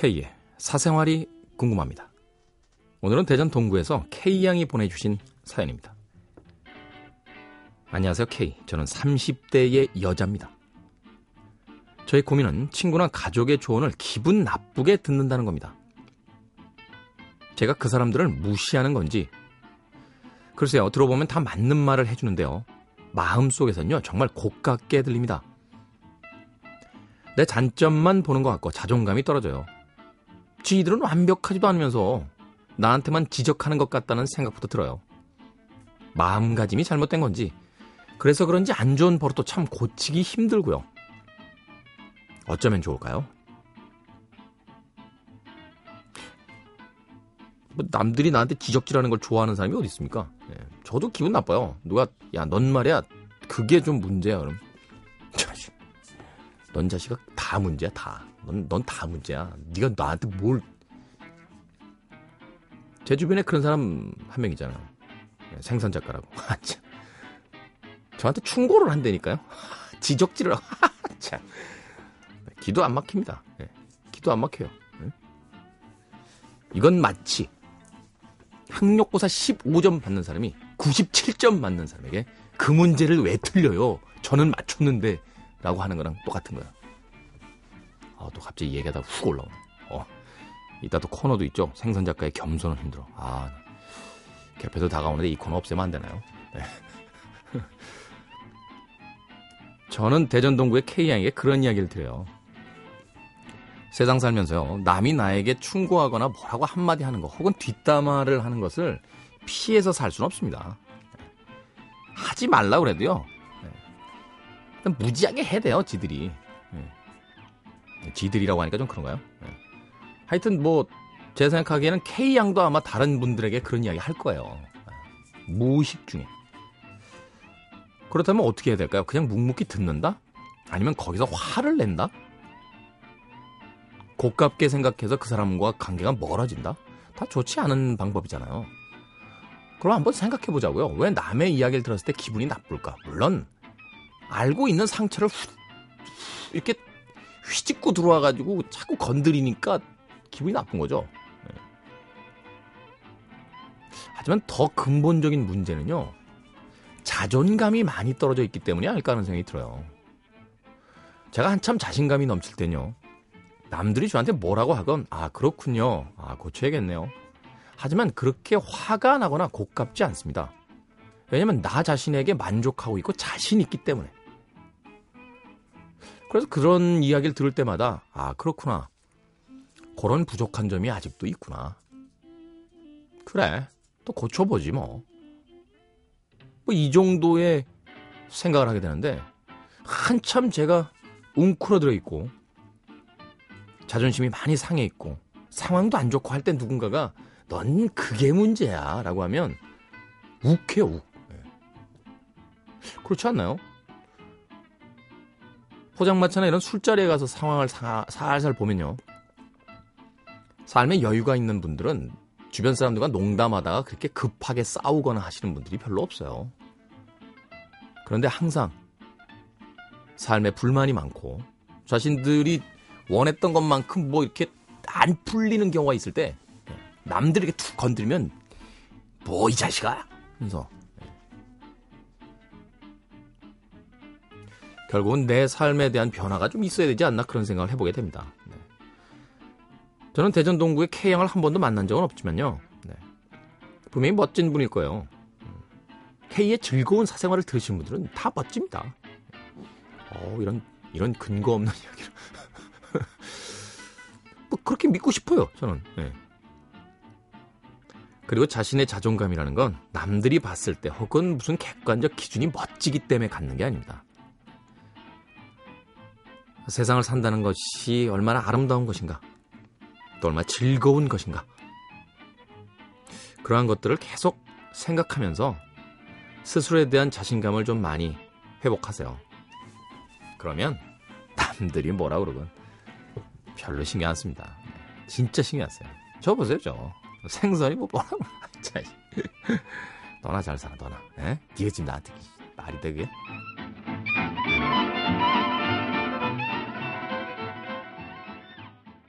K의 사생활이 궁금합니다. 오늘은 대전 동구에서 K양이 보내주신 사연입니다. 안녕하세요, K. 저는 30대의 여자입니다. 저의 고민은 친구나 가족의 조언을 기분 나쁘게 듣는다는 겁니다. 제가 그 사람들을 무시하는 건지, 글쎄요, 들어보면 다 맞는 말을 해주는데요. 마음속에선요, 정말 고깝게 들립니다. 내 단점만 보는 것 같고 자존감이 떨어져요. 지들은 완벽하지도 않으면서 나한테만 지적하는 것 같다는 생각부터 들어요. 마음가짐이 잘못된 건지, 그래서 그런지 안 좋은 버릇도 참 고치기 힘들고요. 어쩌면 좋을까요? 뭐 남들이 나한테 지적질하는 걸 좋아하는 사람이 어디 있습니까? 예, 저도 기분 나빠요. 누가 야 넌 말이야 그게 좀 문제야 그럼. 넌 자식아 다 문제야 다. 넌 넌 다 문제야. 네가 나한테 뭘? 제 주변에 그런 사람 한명 있잖아요. 예, 생선 작가라고. 아, 참. 저한테 충고를 한다니까요. 지적질을 참. 기도 안 막힙니다. 예, 기도 안 막혀요. 예? 이건 마치 학력고사 15점 받는 사람이 97점 맞는 사람에게 그 문제를 왜 틀려요? 저는 맞췄는데 라고 하는 거랑 똑같은 거야. 아, 또 갑자기 얘기하다 훅 올라오네. 어. 이따 또 코너도 있죠. 생선 작가의 겸손은 힘들어. 아, 개표도 다가오는데 이 코너 없애면 안 되나요? 네. 저는 대전 동구의 K양에게 그런 이야기를 드려요. 세상 살면서요, 남이 나에게 충고하거나 뭐라고 한마디 하는 거, 혹은 뒷담화를 하는 것을 피해서 살 수는 없습니다. 하지 말라 그래도요, 일단 무지하게 해야 돼요, 지들이. 지들이라고 하니까 좀 그런가요? 하여튼 뭐, 제 생각하기에는 K양도 아마 다른 분들에게 그런 이야기 할 거예요. 무의식 중에. 그렇다면 어떻게 해야 될까요? 그냥 묵묵히 듣는다? 아니면 거기서 화를 낸다? 고깝게 생각해서 그 사람과 관계가 멀어진다? 다 좋지 않은 방법이잖아요. 그럼 한번 생각해 보자고요. 왜 남의 이야기를 들었을 때 기분이 나쁠까? 물론 알고 있는 상처를 후, 이렇게 휘짓고 들어와가지고 자꾸 건드리니까 기분이 나쁜 거죠. 네. 하지만 더 근본적인 문제는요. 자존감이 많이 떨어져 있기 때문이 아닐까 하는 생각이 들어요. 제가 한참 자신감이 넘칠 때는요. 남들이 저한테 뭐라고 하건 아 그렇군요. 아 고쳐야겠네요. 하지만 그렇게 화가 나거나 고깝지 않습니다. 왜냐면 나 자신에게 만족하고 있고 자신 있기 때문에. 그래서 그런 이야기를 들을 때마다 아 그렇구나. 그런 부족한 점이 아직도 있구나. 그래. 또 고쳐보지 뭐. 뭐이 정도의 생각을 하게 되는데 한참 제가 웅크러들어 있고 자존심이 많이 상해 있고 상황도 안 좋고 할 땐 누군가가 넌 그게 문제야 라고 하면 욱해요 욱 네. 그렇지 않나요? 포장마차나 이런 술자리에 가서 상황을 사, 살살 보면요. 삶에 여유가 있는 분들은 주변 사람들과 농담하다가 그렇게 급하게 싸우거나 하시는 분들이 별로 없어요. 그런데 항상 삶에 불만이 많고 자신들이 원했던 것만큼 뭐 이렇게 안 풀리는 경우가 있을 때 남들에게 툭 건드리면 뭐 이 자식아? 하면서 결국은 내 삶에 대한 변화가 좀 있어야 되지 않나 그런 생각을 해보게 됩니다. 네. 저는 대전 동구의 K양을 한 번도 만난 적은 없지만요. 네. 분명히 멋진 분일 거예요. K의 즐거운 사생활을 들으신 분들은 다 멋집니다. 어, 이런, 이런 근거 없는 이야기를. 뭐, 그렇게 믿고 싶어요, 저는. 네. 그리고 자신의 자존감이라는 건 남들이 봤을 때 혹은 무슨 객관적 기준이 멋지기 때문에 갖는 게 아닙니다. 세상을 산다는 것이 얼마나 아름다운 것인가, 또 얼마나 즐거운 것인가. 그러한 것들을 계속 생각하면서 스스로에 대한 자신감을 좀 많이 회복하세요. 그러면 남들이 뭐라 그러건 별로 신경 안 씁니다. 진짜 신경 안 써요. 저 보세요, 저. 생선이 뭐 뭐라고. 너나 잘 살아, 너나. 에? 니가 지금 나한테 말이 되게?